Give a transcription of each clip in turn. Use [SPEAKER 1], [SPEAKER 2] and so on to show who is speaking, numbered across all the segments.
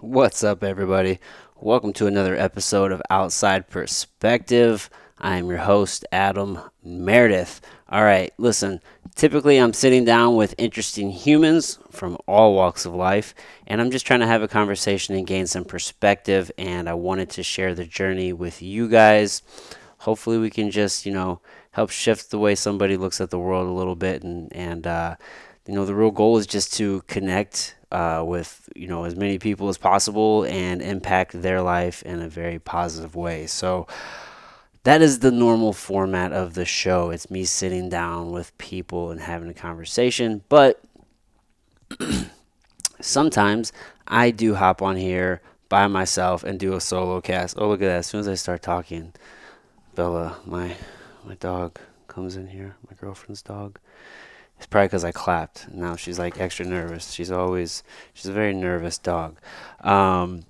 [SPEAKER 1] What's up, everybody? Welcome to another episode of Outside Perspective. I'm your host, Adam Meredith. All right, listen, typically I'm sitting down with interesting humans from all walks of life, and I'm just trying to have a conversation and gain some perspective. And I wanted to share the journey with you guys. Hopefully, we can just, you know, help shift the way somebody looks at the world a little bit. And, and uh, you know, the real goal is just to connect uh, with you know as many people as possible and impact their life in a very positive way. So that is the normal format of the show. It's me sitting down with people and having a conversation, but sometimes I do hop on here by myself and do a solo cast. Oh, look at that! As soon as I start talking, Bella, my my dog, comes in here. My girlfriend's dog. It's probably because I clapped. Now she's like extra nervous. She's always she's a very nervous dog. Um,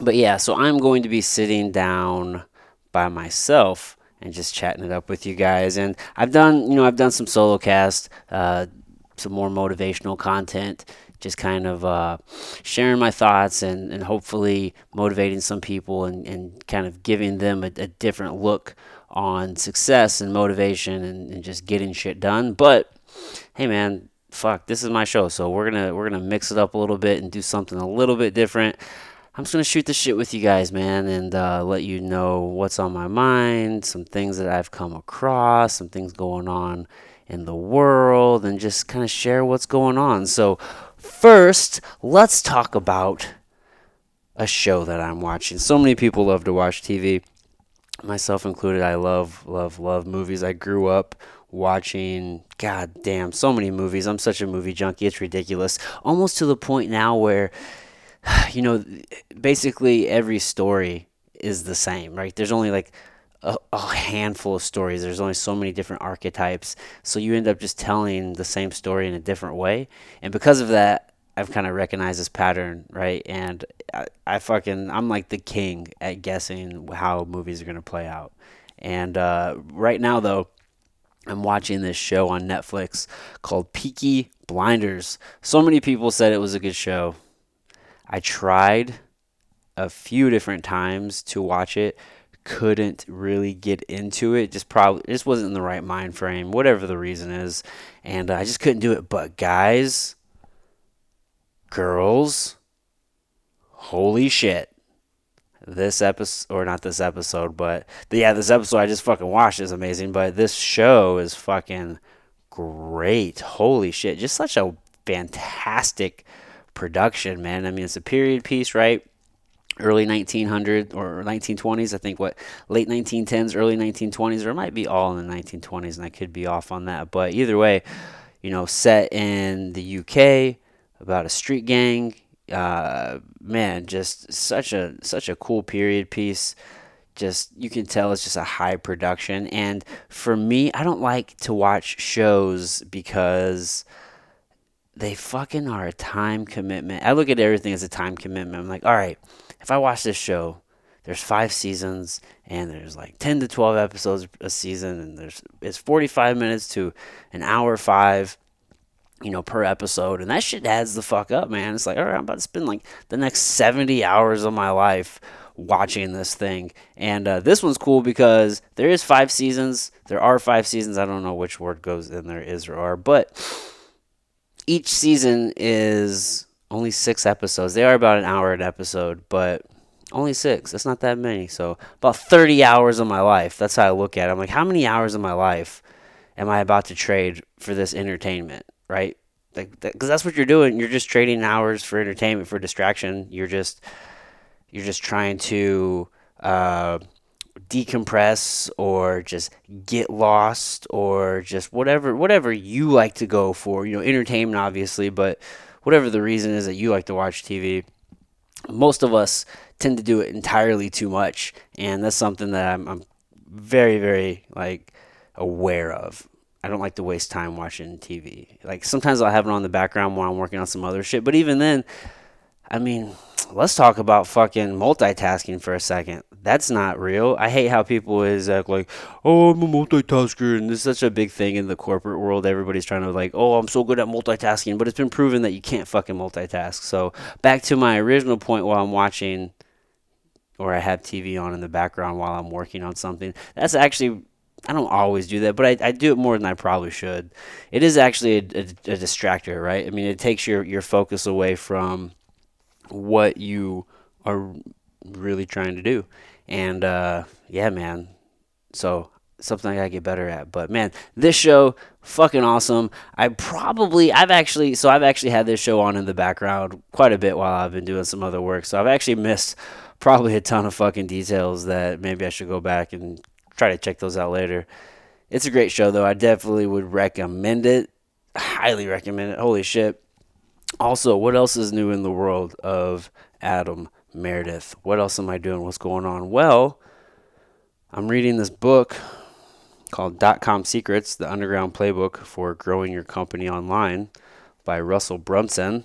[SPEAKER 1] but yeah, so I'm going to be sitting down by myself and just chatting it up with you guys. And I've done you know I've done some solo cast, uh, some more motivational content. Just kind of uh, sharing my thoughts and, and hopefully motivating some people and, and kind of giving them a, a different look on success and motivation and, and just getting shit done. But hey man, fuck, this is my show, so we're gonna we're gonna mix it up a little bit and do something a little bit different. I'm just gonna shoot the shit with you guys, man, and uh, let you know what's on my mind, some things that I've come across, some things going on in the world, and just kind of share what's going on. So, first, let's talk about a show that I'm watching. So many people love to watch TV, myself included. I love, love, love movies. I grew up watching god damn so many movies. I'm such a movie junkie it's ridiculous. Almost to the point now where you know basically every story is the same right? There's only like a, a, handful of stories. There's only so many different archetypes. So you end up just telling the same story in a different way. And because of that i've kind of recognized this pattern right? And I, I fucking i'm like the king at guessing how movies are going to play out. And uh, right now though I'm watching this show on Netflix called Peaky Blinders. So many people said it was a good show. I tried a few different times to watch it, couldn't really get into it. Just probably just wasn't in the right mind frame, whatever the reason is, and uh, I just couldn't do it. But guys, girls, holy shit this episode or not this episode, but the, yeah, this episode I just fucking watched is amazing. But this show is fucking great. Holy shit! Just such a fantastic production, man. I mean, it's a period piece, right? Early 1900 or 1920s, I think. What late 1910s, early 1920s, or it might be all in the 1920s, and I could be off on that. But either way, you know, set in the UK about a street gang uh, man, just such a such a cool period piece. Just you can tell it's just a high production. And for me, I don't like to watch shows because they fucking are a time commitment. I look at everything as a time commitment. I'm like, all right, if I watch this show, there's five seasons and there's like 10 to 12 episodes a season and there's it's 45 minutes to an hour five you know, per episode. And that shit adds the fuck up, man. It's like, all right, I'm about to spend like the next 70 hours of my life watching this thing. And uh, this one's cool because there is five seasons. There are five seasons. I don't know which word goes in there, is or are. But each season is only six episodes. They are about an hour an episode, but only six. That's not that many. So about 30 hours of my life. That's how I look at it. I'm like, how many hours of my life am I about to trade for this entertainment? Right? Like, because that's what you're doing. You're just trading hours for entertainment, for distraction. You're just, you're just trying to uh, decompress or just get lost or just whatever, whatever you like to go for. You know, entertainment, obviously, but whatever the reason is that you like to watch TV. Most of us tend to do it entirely too much, and that's something that I'm, I'm very, very like aware of. I don't like to waste time watching TV. Like sometimes I'll have it on the background while I'm working on some other shit. But even then, I mean, let's talk about fucking multitasking for a second. That's not real. I hate how people is act like, oh, I'm a multitasker, and this is such a big thing in the corporate world. Everybody's trying to like, oh, I'm so good at multitasking, but it's been proven that you can't fucking multitask. So back to my original point while I'm watching, or I have TV on in the background while I'm working on something. That's actually I don't always do that, but I, I do it more than I probably should. It is actually a, a, a distractor, right? I mean, it takes your, your focus away from what you are really trying to do. And uh, yeah, man. So something I gotta get better at. But man, this show fucking awesome. I probably I've actually so I've actually had this show on in the background quite a bit while I've been doing some other work. So I've actually missed probably a ton of fucking details that maybe I should go back and try to check those out later. It's a great show though. I definitely would recommend it. Highly recommend it. Holy shit. Also, what else is new in the world of Adam Meredith? What else am I doing? What's going on? Well, I'm reading this book called Dot Com Secrets: The Underground Playbook for Growing Your Company Online by Russell Brunson.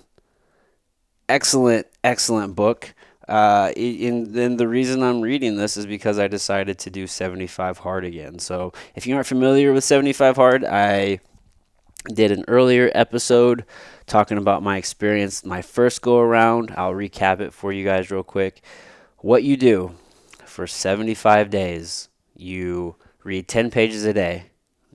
[SPEAKER 1] Excellent, excellent book. Uh, and then the reason I'm reading this is because I decided to do 75 hard again. So if you aren't familiar with 75 hard, I did an earlier episode talking about my experience, my first go around. I'll recap it for you guys real quick. What you do for 75 days, you read 10 pages a day,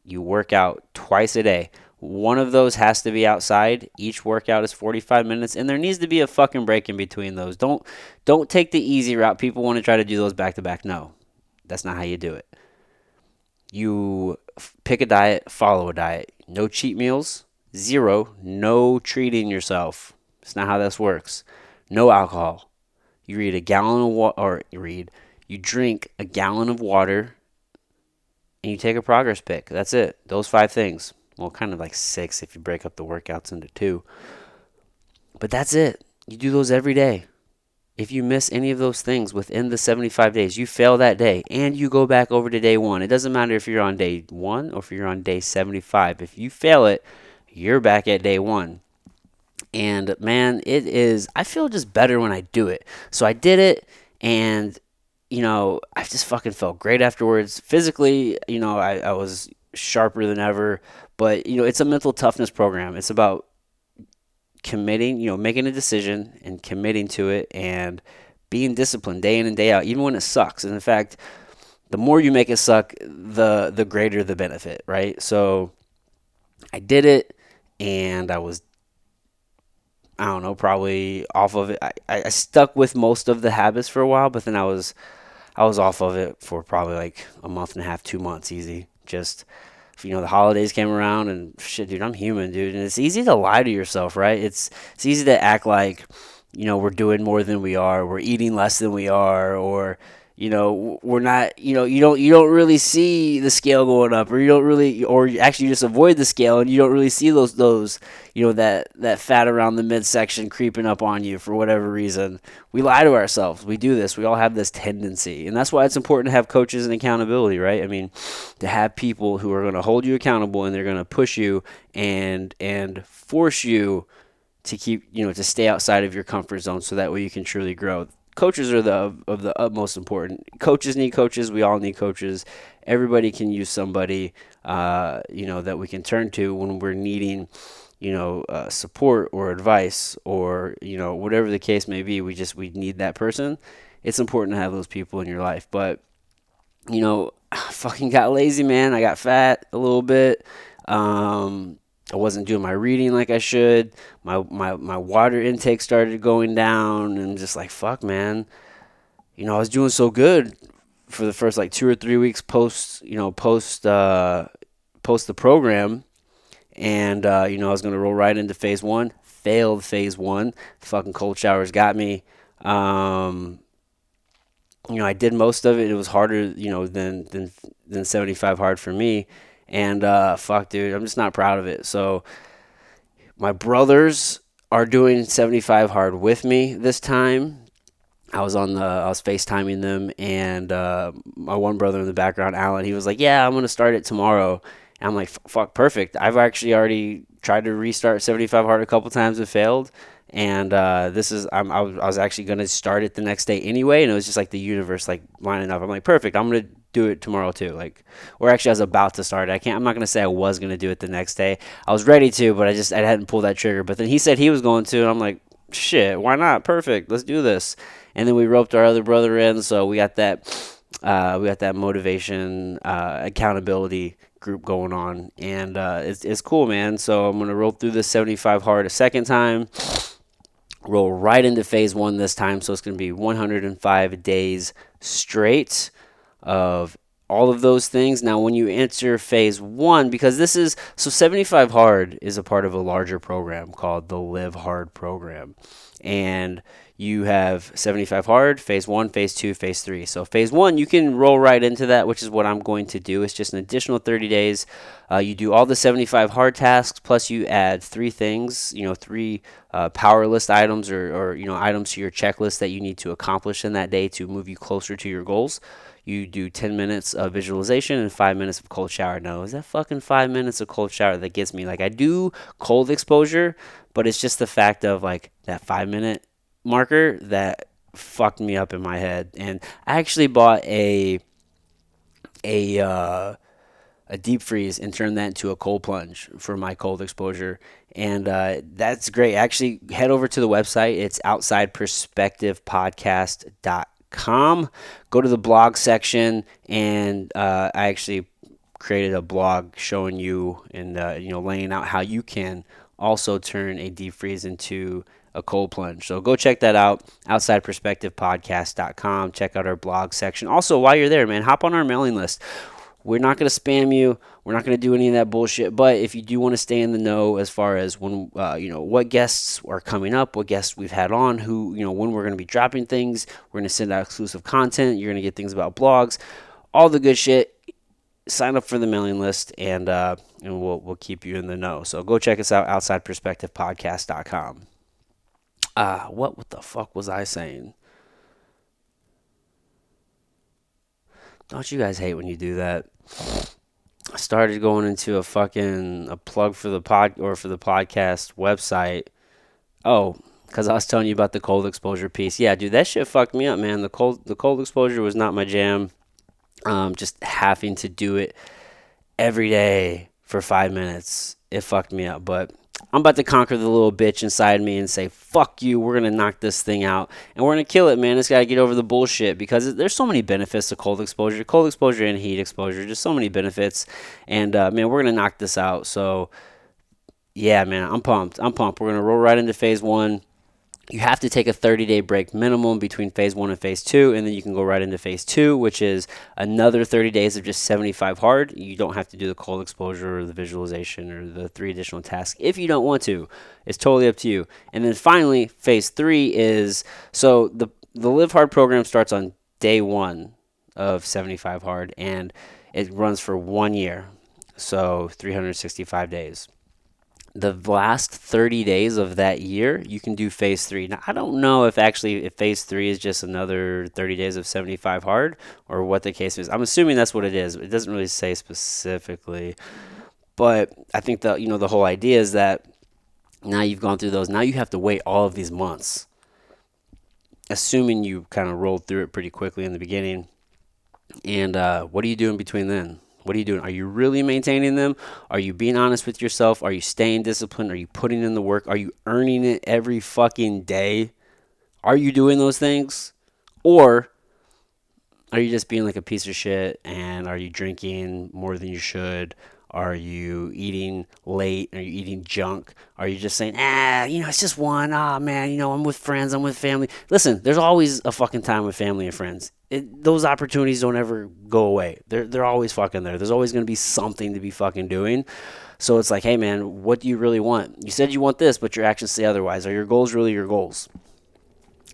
[SPEAKER 1] you work out twice a day. One of those has to be outside. Each workout is 45 minutes and there needs to be a fucking break in between those. Don't don't take the easy route. People want to try to do those back to back. No. That's not how you do it. You pick a diet, follow a diet. No cheat meals, zero, no treating yourself. It's not how this works. No alcohol. You read a gallon of water or you read you drink a gallon of water and you take a progress pic. That's it. Those five things well, kind of like six if you break up the workouts into two. But that's it. You do those every day. If you miss any of those things within the 75 days, you fail that day and you go back over to day one. It doesn't matter if you're on day one or if you're on day 75. If you fail it, you're back at day one. And man, it is, I feel just better when I do it. So I did it and, you know, I just fucking felt great afterwards. Physically, you know, I, I was sharper than ever. But you know, it's a mental toughness program. It's about committing, you know, making a decision and committing to it and being disciplined day in and day out, even when it sucks. And in fact, the more you make it suck, the the greater the benefit, right? So I did it and I was I don't know, probably off of it. I, I stuck with most of the habits for a while, but then I was I was off of it for probably like a month and a half, two months easy. Just you know the holidays came around and shit, dude, I'm human, dude, and it's easy to lie to yourself, right? It's it's easy to act like you know we're doing more than we are, we're eating less than we are, or you know we're not you know you don't you don't really see the scale going up or you don't really or actually you just avoid the scale and you don't really see those those you know that that fat around the midsection creeping up on you for whatever reason. We lie to ourselves. We do this. We all have this tendency. And that's why it's important to have coaches and accountability right? I mean to have people who are going to hold you accountable and they're going to push you and and force you to keep you know to stay outside of your comfort zone so that way you can truly grow coaches are the of the utmost important. Coaches need coaches. We all need coaches. Everybody can use somebody, uh, you know, that we can turn to when we're needing, you know, uh, support or advice or you know whatever the case may be. We just we need that person. It's important to have those people in your life. But you know, I fucking got lazy, man. I got fat a little bit. Um, I wasn't doing my reading like I should. My my my water intake started going down, and just like fuck, man. You know, I was doing so good for the first like two or three weeks post, you know, post uh, post the program, and uh, you know I was gonna roll right into phase one. Failed phase one. fucking cold showers got me. Um, you know, I did most of it. It was harder, you know, than than than 75 hard for me. And uh, fuck, dude, I'm just not proud of it. So my brothers are doing 75 hard with me this time. I was on the I was FaceTiming them and uh, my one brother in the background, Alan, he was like, "Yeah, I'm gonna start it tomorrow." And I'm like, "Fuck, perfect." I've actually already tried to restart 75 hard a couple times and failed, and uh, this is I'm, I was, I was actually to start it the next day anyway, and it was just like the universe like lining up. I'm like, perfect. I'm gonna do it tomorrow too. Like, or actually, I was about to start. I can't. I'm not gonna say I was gonna do it the next day. I was ready to, but I just I hadn't pulled that trigger. But then he said he was going to, and I'm like, shit, why not? Perfect. Let's do this. And then we roped our other brother in, so we got that. Uh, we got that motivation, uh, accountability group going on, and uh, it's it's cool, man. So I'm gonna roll through this 75 hard a second time roll right into phase one this time. So it's going to be 105 days straight of all of those things. Now, when you enter phase one, because this is so 75 Hard is a part of a larger program called the Live Hard program. And you have 75 hard, phase one, phase two, phase three. So, phase one, you can roll right into that, which is what I'm going to do. It's just an additional 30 days. Uh, you do all the 75 hard tasks, plus you add three things, you know, three uh, power list items or, or, you know, items to your checklist that you need to accomplish in that day to move you closer to your goals. You do 10 minutes of visualization and five minutes of cold shower. No, is that fucking five minutes of cold shower that gets me? Like, I do cold exposure, but it's just the fact of like that five minute marker that fucked me up in my head. And I actually bought a a uh, a deep freeze and turned that into a cold plunge for my cold exposure. And uh, that's great. Actually, head over to the website. It's outsideperspectivepodcast.com. Go to the blog section, and uh, I actually created a blog showing you and uh, you know laying out how you can also turn a deep freeze into a cold plunge. So go check that out, outsideperspectivepodcast.com. Check out our blog section. Also, while you're there, man, hop on our mailing list. We're not going to spam you. We're not going to do any of that bullshit. But if you do want to stay in the know as far as when, uh, you know, what guests are coming up, what guests we've had on, who, you know, when we're going to be dropping things, we're going to send out exclusive content. You're going to get things about blogs, all the good shit. Sign up for the mailing list, and uh, and we'll we'll keep you in the know. So go check us out, outsideperspectivepodcast.com. Uh, what what the fuck was I saying? Don't you guys hate when you do that? I started going into a fucking a plug for the pod or for the podcast website. Oh, because I was telling you about the cold exposure piece. Yeah, dude, that shit fucked me up, man. The cold the cold exposure was not my jam. Um, just having to do it every day for five minutes, it fucked me up. But I'm about to conquer the little bitch inside me and say, fuck you, we're going to knock this thing out. And we're going to kill it, man. It's got to get over the bullshit because there's so many benefits to cold exposure, cold exposure and heat exposure, just so many benefits. And, uh, man, we're going to knock this out. So, yeah, man, I'm pumped. I'm pumped. We're going to roll right into phase one you have to take a 30 day break minimum between phase one and phase two, and then you can go right into phase two, which is another 30 days of just 75 hard. You don't have to do the cold exposure or the visualization or the three additional tasks if you don't want to. It's totally up to you. And then finally, phase three is so the the Live Hard program starts on day one of 75 hard, and it runs for one year, so 365 days the last 30 days of that year, you can do phase three. Now, I don't know if actually if phase three is just another 30 days of 75 hard or what the case is. I'm assuming that's what it is. It doesn't really say specifically, but I think the you know the whole idea is that now you've gone through those. Now you have to wait all of these months, assuming you kind of rolled through it pretty quickly in the beginning. And uh, what are you doing between then? What are you doing? Are you really maintaining them? Are you being honest with yourself? Are you staying disciplined? Are you putting in the work? Are you earning it every fucking day? Are you doing those things? Or are you just being like a piece of shit and are you drinking more than you should? Are you eating late? Are you eating junk? Are you just saying, ah, you know, it's just one. Ah, oh, man, you know, I'm with friends, I'm with family. Listen, there's always a fucking time with family and friends. It, those opportunities don't ever go away. They're they're always fucking there. There's always gonna be something to be fucking doing. So it's like, hey man, what do you really want? You said you want this, but your actions say otherwise. Are your goals really your goals?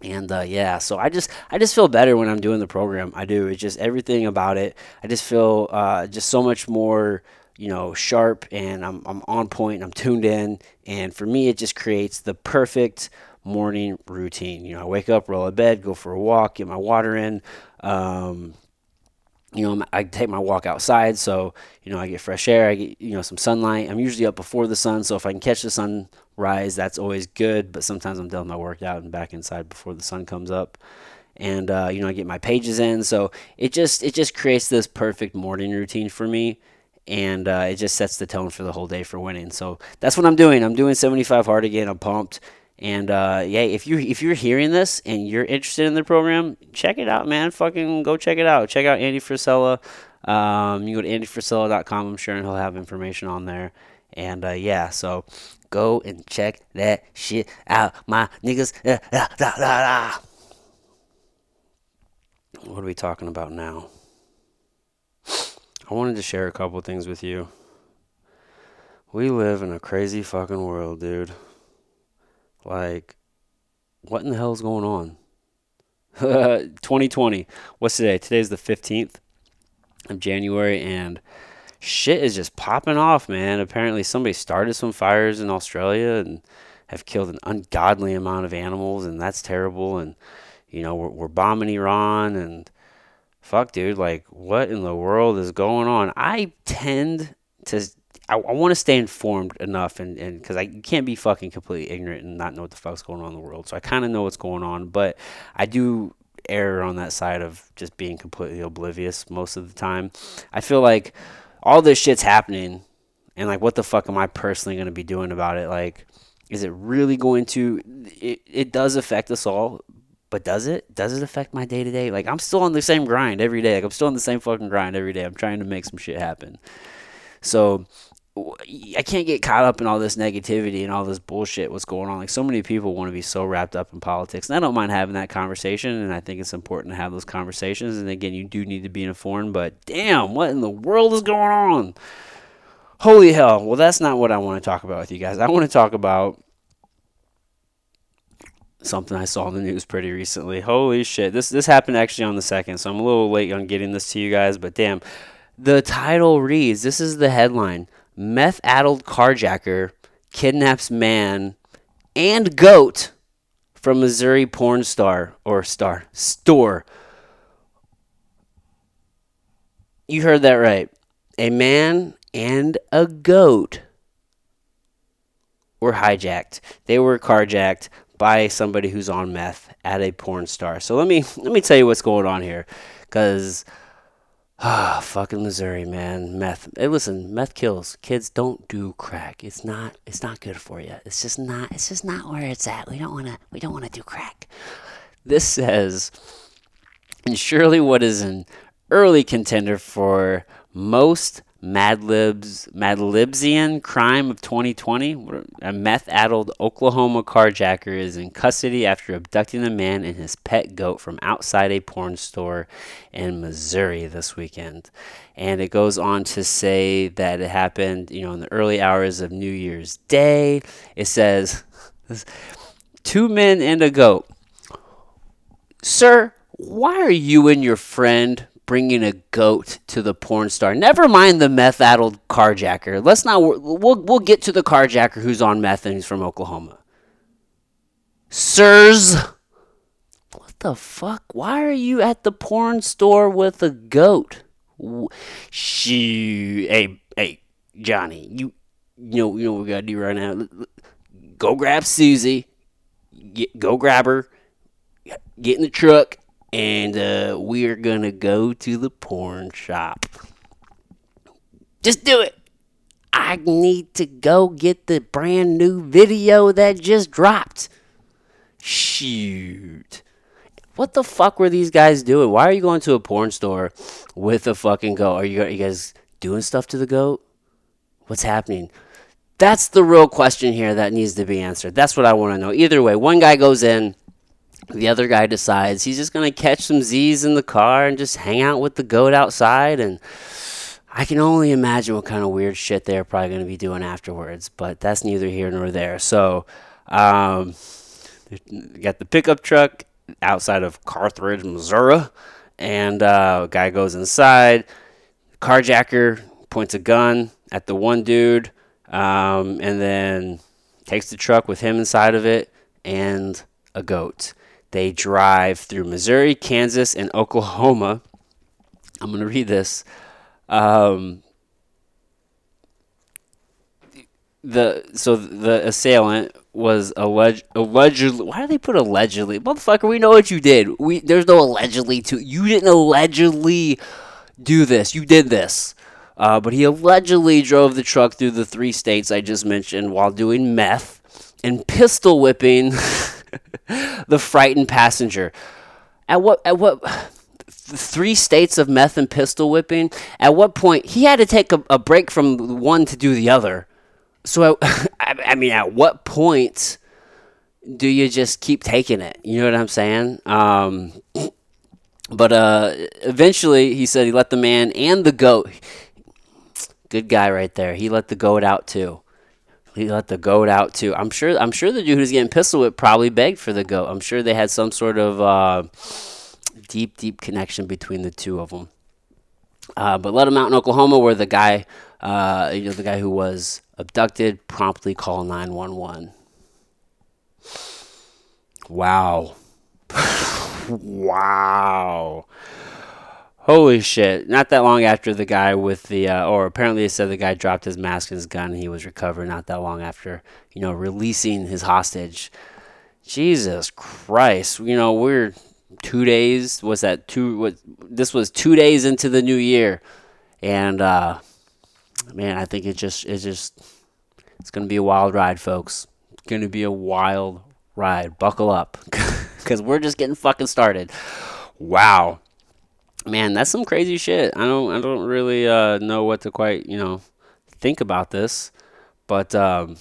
[SPEAKER 1] And uh, yeah, so I just I just feel better when I'm doing the program. I do. It's just everything about it. I just feel uh, just so much more you know, sharp and I'm, I'm on point, I'm tuned in. And for me, it just creates the perfect morning routine. You know, I wake up, roll out of bed, go for a walk, get my water in, um, you know, I take my walk outside, so you know I get fresh air, I get you know some sunlight. I'm usually up before the sun, so if I can catch the sunrise, that's always good. But sometimes I'm done my workout and back inside before the sun comes up, and uh, you know I get my pages in, so it just it just creates this perfect morning routine for me, and uh, it just sets the tone for the whole day for winning. So that's what I'm doing. I'm doing 75 hard again. I'm pumped. And uh, yeah, if you if you're hearing this and you're interested in the program, check it out, man. Fucking go check it out. Check out Andy Frisella. Um, you go to andyfrisella.com. I'm sure he'll have information on there. And uh, yeah, so go and check that shit out, my niggas. What are we talking about now? I wanted to share a couple things with you. We live in a crazy fucking world, dude. Like, what in the hell is going on? 2020. What's today? Today's the 15th of January, and shit is just popping off, man. Apparently, somebody started some fires in Australia and have killed an ungodly amount of animals, and that's terrible. And, you know, we're, we're bombing Iran, and fuck, dude, like, what in the world is going on? I tend to I, I want to stay informed enough, and and because I can't be fucking completely ignorant and not know what the fuck's going on in the world. So I kind of know what's going on, but I do err on that side of just being completely oblivious most of the time. I feel like all this shit's happening, and like, what the fuck am I personally going to be doing about it? Like, is it really going to? It it does affect us all, but does it? Does it affect my day to day? Like, I'm still on the same grind every day. Like, I'm still on the same fucking grind every day. I'm trying to make some shit happen. So I can't get caught up in all this negativity and all this bullshit. What's going on? Like so many people want to be so wrapped up in politics, and I don't mind having that conversation. And I think it's important to have those conversations. And again, you do need to be informed. But damn, what in the world is going on? Holy hell! Well, that's not what I want to talk about with you guys. I want to talk about something I saw in the news pretty recently. Holy shit! This this happened actually on the second, so I'm a little late on getting this to you guys. But damn, the title reads. This is the headline meth addled carjacker kidnaps man and goat from Missouri porn star or star store. You heard that right. A man and a goat were hijacked. They were carjacked by somebody who's on meth at a porn star. So let me let me tell you what's going on here cuz Ah, fucking Missouri, man. Meth. Hey, listen, meth kills. Kids don't do crack. It's not. It's not good for you. It's just not. It's just not where it's at. We don't want to. We don't want to do crack. This says, and surely what is an early contender for most Mad Libs, Mad Libsian crime of 2020. A meth addled Oklahoma carjacker is in custody after abducting a man and his pet goat from outside a porn store in Missouri this weekend. And it goes on to say that it happened, you know, in the early hours of New Year's Day. It says, two men and a goat. Sir, why are you and your friend bringing a goat to the porn star. Never mind the meth-addled carjacker. Let's not. We'll we'll get to the carjacker who's on meth and he's from Oklahoma. Sirs, what the fuck? Why are you at the porn store with a goat? Shoot, hey, hey, Johnny, you, you know, you know what we gotta do right now. Go grab Susie. Get, go grab her. Get in the truck and uh, we're gonna go to the porn shop. Just do it. I need to go get the brand new video that just dropped. Shoot. What the fuck were these guys doing? Why are you going to a porn store with a fucking goat? Are you, are you guys doing stuff to the goat? What's happening? That's the real question here that needs to be answered. That's what I want to know. Either way, one guy goes in, the other guy decides he's just going to catch some Z's in the car and just hang out with the goat outside. And I can only imagine what kind of weird shit they're probably going to be doing afterwards, but that's neither here nor there. So, um, got the pickup truck outside of Carthage, Missouri, and uh, a guy goes inside. Carjacker points a gun at the one dude, um, and then takes the truck with him inside of it and a goat. They drive through Missouri, Kansas, and Oklahoma I'm going to read this. Um, the so the assailant was alleged allegedly. Why do they put allegedly? Motherfucker, we know what you did. We there's no allegedly to you didn't allegedly do this. You did this. Uh, but he allegedly drove the truck through the three states I just mentioned while doing meth and pistol whipping the frightened passenger. At what at what three states of meth and pistol whipping? At what point he had to take a, a break from one to do the other? So I, I mean, at what point do you just keep taking it? You know what I'm saying? Um, but uh, eventually, he said he let the man and the goat. Good guy right there. He let the goat out too. He let the goat out too. I'm sure. I'm sure the dude who's getting pistol whipped probably begged for the goat. I'm sure they had some sort of uh, deep, deep connection between the two of them. Uh, but let him out in Oklahoma, where the guy, uh, you know, the guy who was abducted, promptly call 911. Wow. wow. Holy shit. Not that long after the guy with the, uh, or apparently it said the guy dropped his mask and his gun and he was recovered not that long after, you know, releasing his hostage. Jesus Christ. You know, we're two days, was that two, what, this was two days into the new year. And, uh, man, I think it just, it just, it's to be a wild ride, folks. It's to be a wild ride. Buckle up because we're just getting fucking started. Wow man, that's some crazy shit. I don't I don't really uh, know what to quite you know think about this, but um,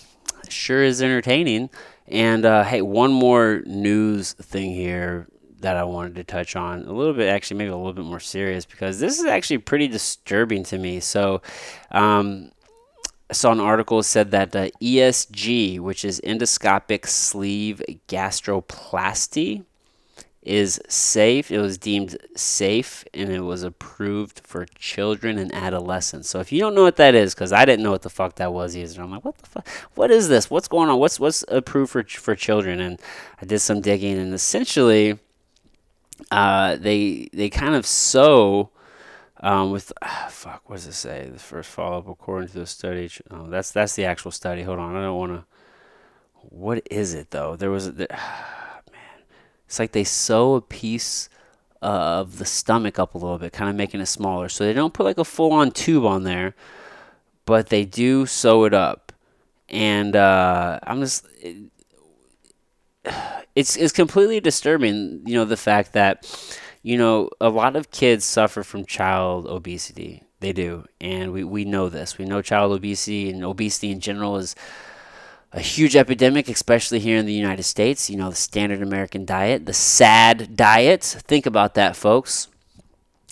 [SPEAKER 1] sure is entertaining. And uh, hey, one more news thing here that I wanted to touch on a little bit, actually, maybe a little bit more serious because this is actually pretty disturbing to me. So, um, I saw an article said that uh, ESG, which is endoscopic sleeve gastroplasty, is safe. It was deemed safe and it was approved for children and adolescents. So if you don't know what that is, because I didn't know what the fuck that was either, I'm like, what the fuck? What is this? What's going on? What's what's approved for for children? And I did some digging, and essentially, uh, they they kind of sew. Um, with ah, fuck, what does it say? The first follow up according to the study. Oh, that's that's the actual study. Hold on, I don't want to. What is it though? There was. There, it's like they sew a piece of the stomach up a little bit, kind of making it smaller. So they don't put like a full on tube on there, but they do sew it up. And uh, I'm just. It, it's, it's completely disturbing, you know, the fact that, you know, a lot of kids suffer from child obesity. They do. And we, we know this. We know child obesity and obesity in general is a huge epidemic, especially here in the United States. You know, the standard American diet, the SAD diet. Think about that, folks.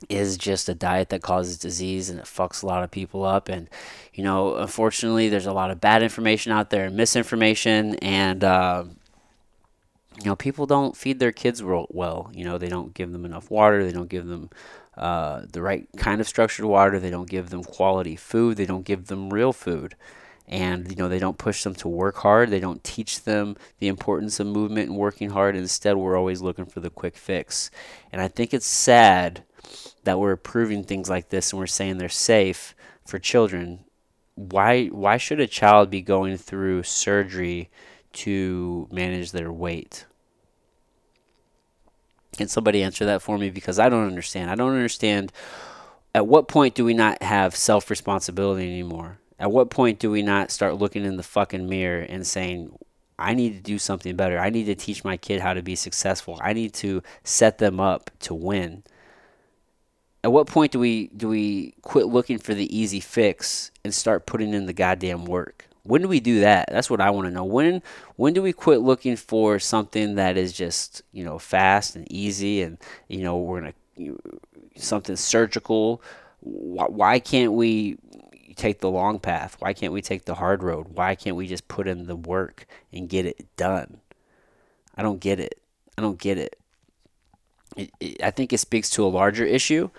[SPEAKER 1] Is just a diet that causes disease and it fucks a lot of people up. And, you know, unfortunately, there's a lot of bad information out there and misinformation. And, uh, you know, people don't feed their kids well. You know, they don't give them enough water. They don't give them uh, the right kind of structured water. They don't give them quality food. They don't give them real food and you know they don't push them to work hard. They don't teach them the importance of movement and working hard. Instead we're always looking for the quick fix. And i think it's sad that we're approving things like this and we're saying they're safe for children. Why why should a child be going through surgery to manage their weight? Can somebody answer that for me? Because i don't understand. I don't understand at what point do we not have self responsibility anymore at what point do we not start looking in the fucking mirror and saying, I need to do something better. I need to teach my kid how to be successful. I need to set them up to win. At what point do we do we quit looking for the easy fix and start putting in the goddamn work? When do we do that? That's what I want to know. When when do we quit looking for something that is just, you know, fast and easy and you know, we're going to something surgical? Why, why can't we take the long path? Why can't we take the hard road? Why can't we just put in the work and get it done? I don't get it. I don't get it. it, it I think it speaks to a larger issue,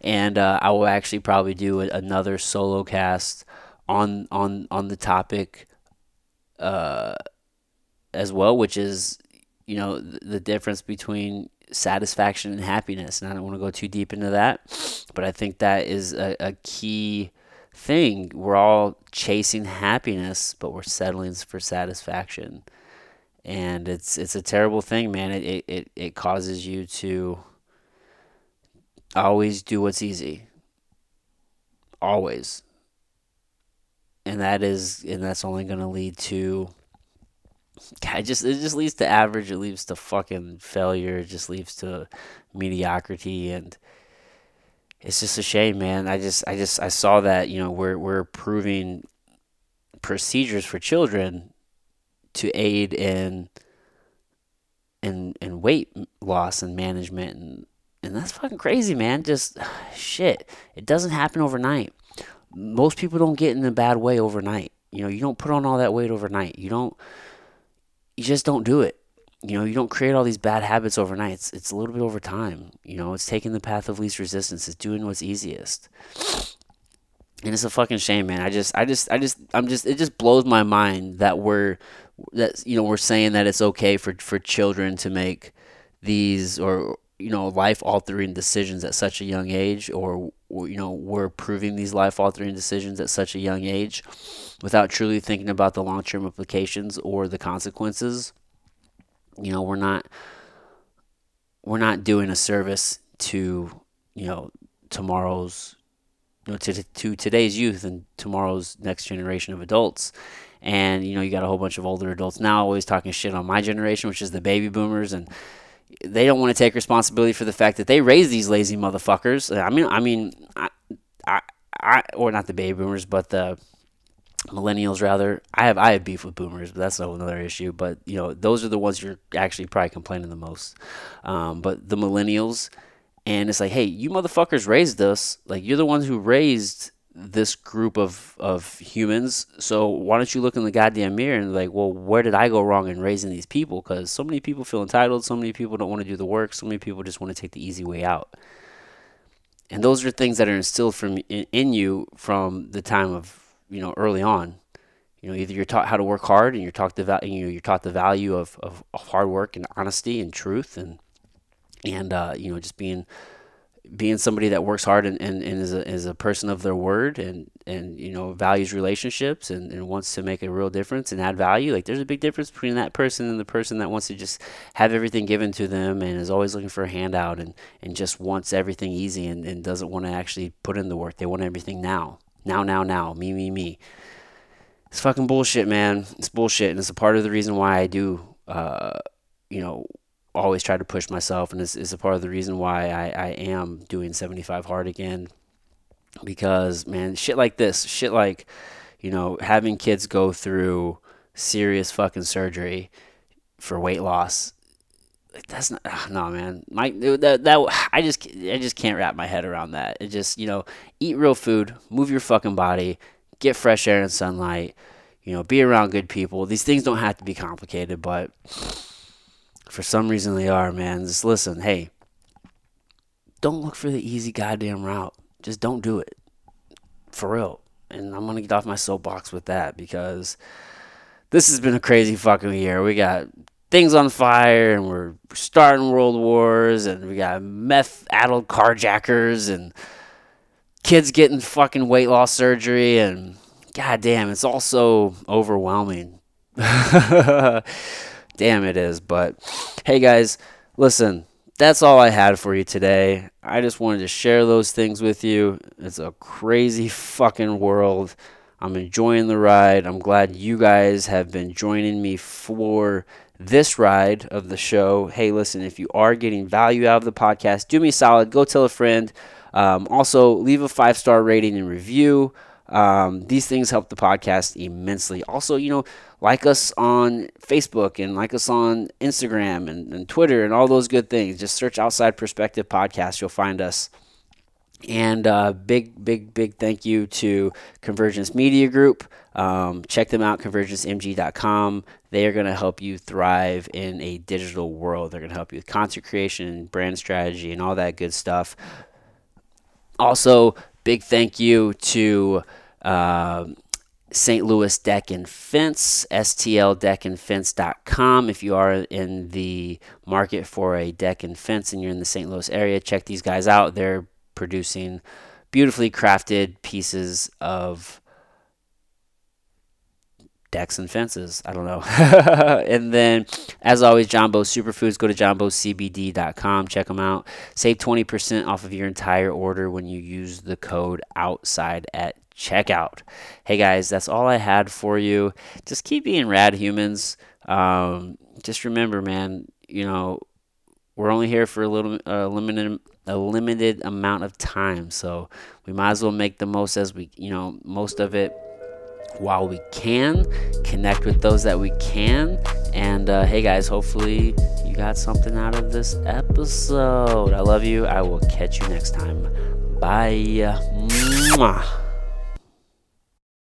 [SPEAKER 1] and uh, I will actually probably do a, another solo cast on on on the topic uh, as well, which is you know the, the difference between satisfaction and happiness. And I don't want to go too deep into that, but I think that is a, a key thing. We're all chasing happiness, but we're settling for satisfaction. And it's it's a terrible thing, man. It, it, it causes you to always do what's easy. Always. And that is and that's only gonna lead to it just it just leads to average. It leads to fucking failure. It just leads to mediocrity, and it's just a shame, man. I just I just I saw that you know we're we're approving procedures for children to aid in in in weight loss and management and and that's fucking crazy, man. Just shit. It doesn't happen overnight. Most people don't get in a bad way overnight. You know, you don't put on all that weight overnight. You don't you just don't do it. You know, you don't create all these bad habits overnight. It's, it's a little bit over time. You know, it's taking the path of least resistance. It's doing what's easiest. And it's a fucking shame, man. I just, I just, I just, I'm just, it just blows my mind that we're, that, you know, we're saying that it's okay for, for children to make these or, you know, life altering decisions at such a young age or, or, you know, we're approving these life altering decisions at such a young age without truly thinking about the long term implications or the consequences. You know, we're not we're not doing a service to, you know, tomorrow's you know, to, to today's youth and tomorrow's next generation of adults. And, you know, you got a whole bunch of older adults now always talking shit on my generation, which is the baby boomers and they don't want to take responsibility for the fact that they raised these lazy motherfuckers. I mean, I mean, I, I, I or not the baby boomers, but the millennials rather. I have I have beef with boomers, but that's another issue. But you know, those are the ones you're actually probably complaining the most. Um, but the millennials, and it's like, hey, you motherfuckers raised us. Like you're the ones who raised this group of of humans. So why don't you look in the goddamn mirror and like, well, where did I go wrong in raising these people? Because so many people feel entitled. So many people don't want to do the work. So many people just want to take the easy way out. And those are things that are instilled from in, in you from the time of you know early on. You know either you're taught how to work hard and you're taught the value you know you're taught the value of, of, hard work and honesty and truth and and uh, you know just being being somebody that works hard and, and, and is, a, is a person of their word and, and you know values relationships and, and wants to make a real difference and add value. Like there's a big difference between that person and the person that wants to just have everything given to them and is always looking for a handout and, and just wants everything easy and, and doesn't want to actually put in the work. They want everything now now, now, now. Me, me, me. It's fucking bullshit, man. It's bullshit. And it's a part of the reason why I do, uh, you know, always try to push myself. And it's, it's a part of the reason why I, I am doing 75 hard again. Because, man, shit like this, shit like, you know, having kids go through serious fucking surgery for weight loss that's not ah, no man. My that, that i just i just can't wrap my head around that. It just you know eat real food move your fucking body get fresh air and sunlight you know be around good people. These things don't have to be complicated but for some reason they are man. Just listen hey don't look for the easy goddamn route. Just don't do it. For real. And i'm gonna get off my soapbox with that because this has been a crazy fucking year. We got things on fire and we're starting world wars and we got meth addled carjackers and kids getting fucking weight loss surgery and god damn it's all so overwhelming. Damn it is but hey guys listen that's all i had for you today. I just wanted to share those things with you. It's a crazy fucking world. I'm enjoying the ride. I'm glad you guys have been joining me for this ride of the show. Hey, listen, if you are getting value out of the podcast, do me a solid. Go tell a friend. Um, also, leave a five star rating and review. Um, these things help the podcast immensely. Also, you know, like us on Facebook and like us on Instagram and, and Twitter and all those good things. Just search Outside Perspective Podcast. You'll find us. And uh, big, big, big thank you to Convergence Media Group. Um, check them out, convergencemg.com. They are going to help you thrive in a digital world. They're going to help you with content creation, brand strategy, and all that good stuff. Also, big thank you to uh, St. Louis Deck and Fence, stldeckandfence.com. If you are in the market for a deck and fence and you're in the St. Louis area, check these guys out. They're producing beautifully crafted pieces of decks and fences. I don't know. and then, as always, Jumbo Superfoods. Go to jumbocbd.com. Check them out. Save 20% off of your entire order when you use the code outside at checkout. Hey guys, that's all I had for you. Just keep being rad humans. Um, just remember, man, you know, we're only here for a little uh, limited a limited amount of time, so we might as well make the most as we, you know, most of it while we can. Connect with those that we can, and uh, hey guys, hopefully you got something out of this episode. I love you. I will catch you next time. Bye. Mwah.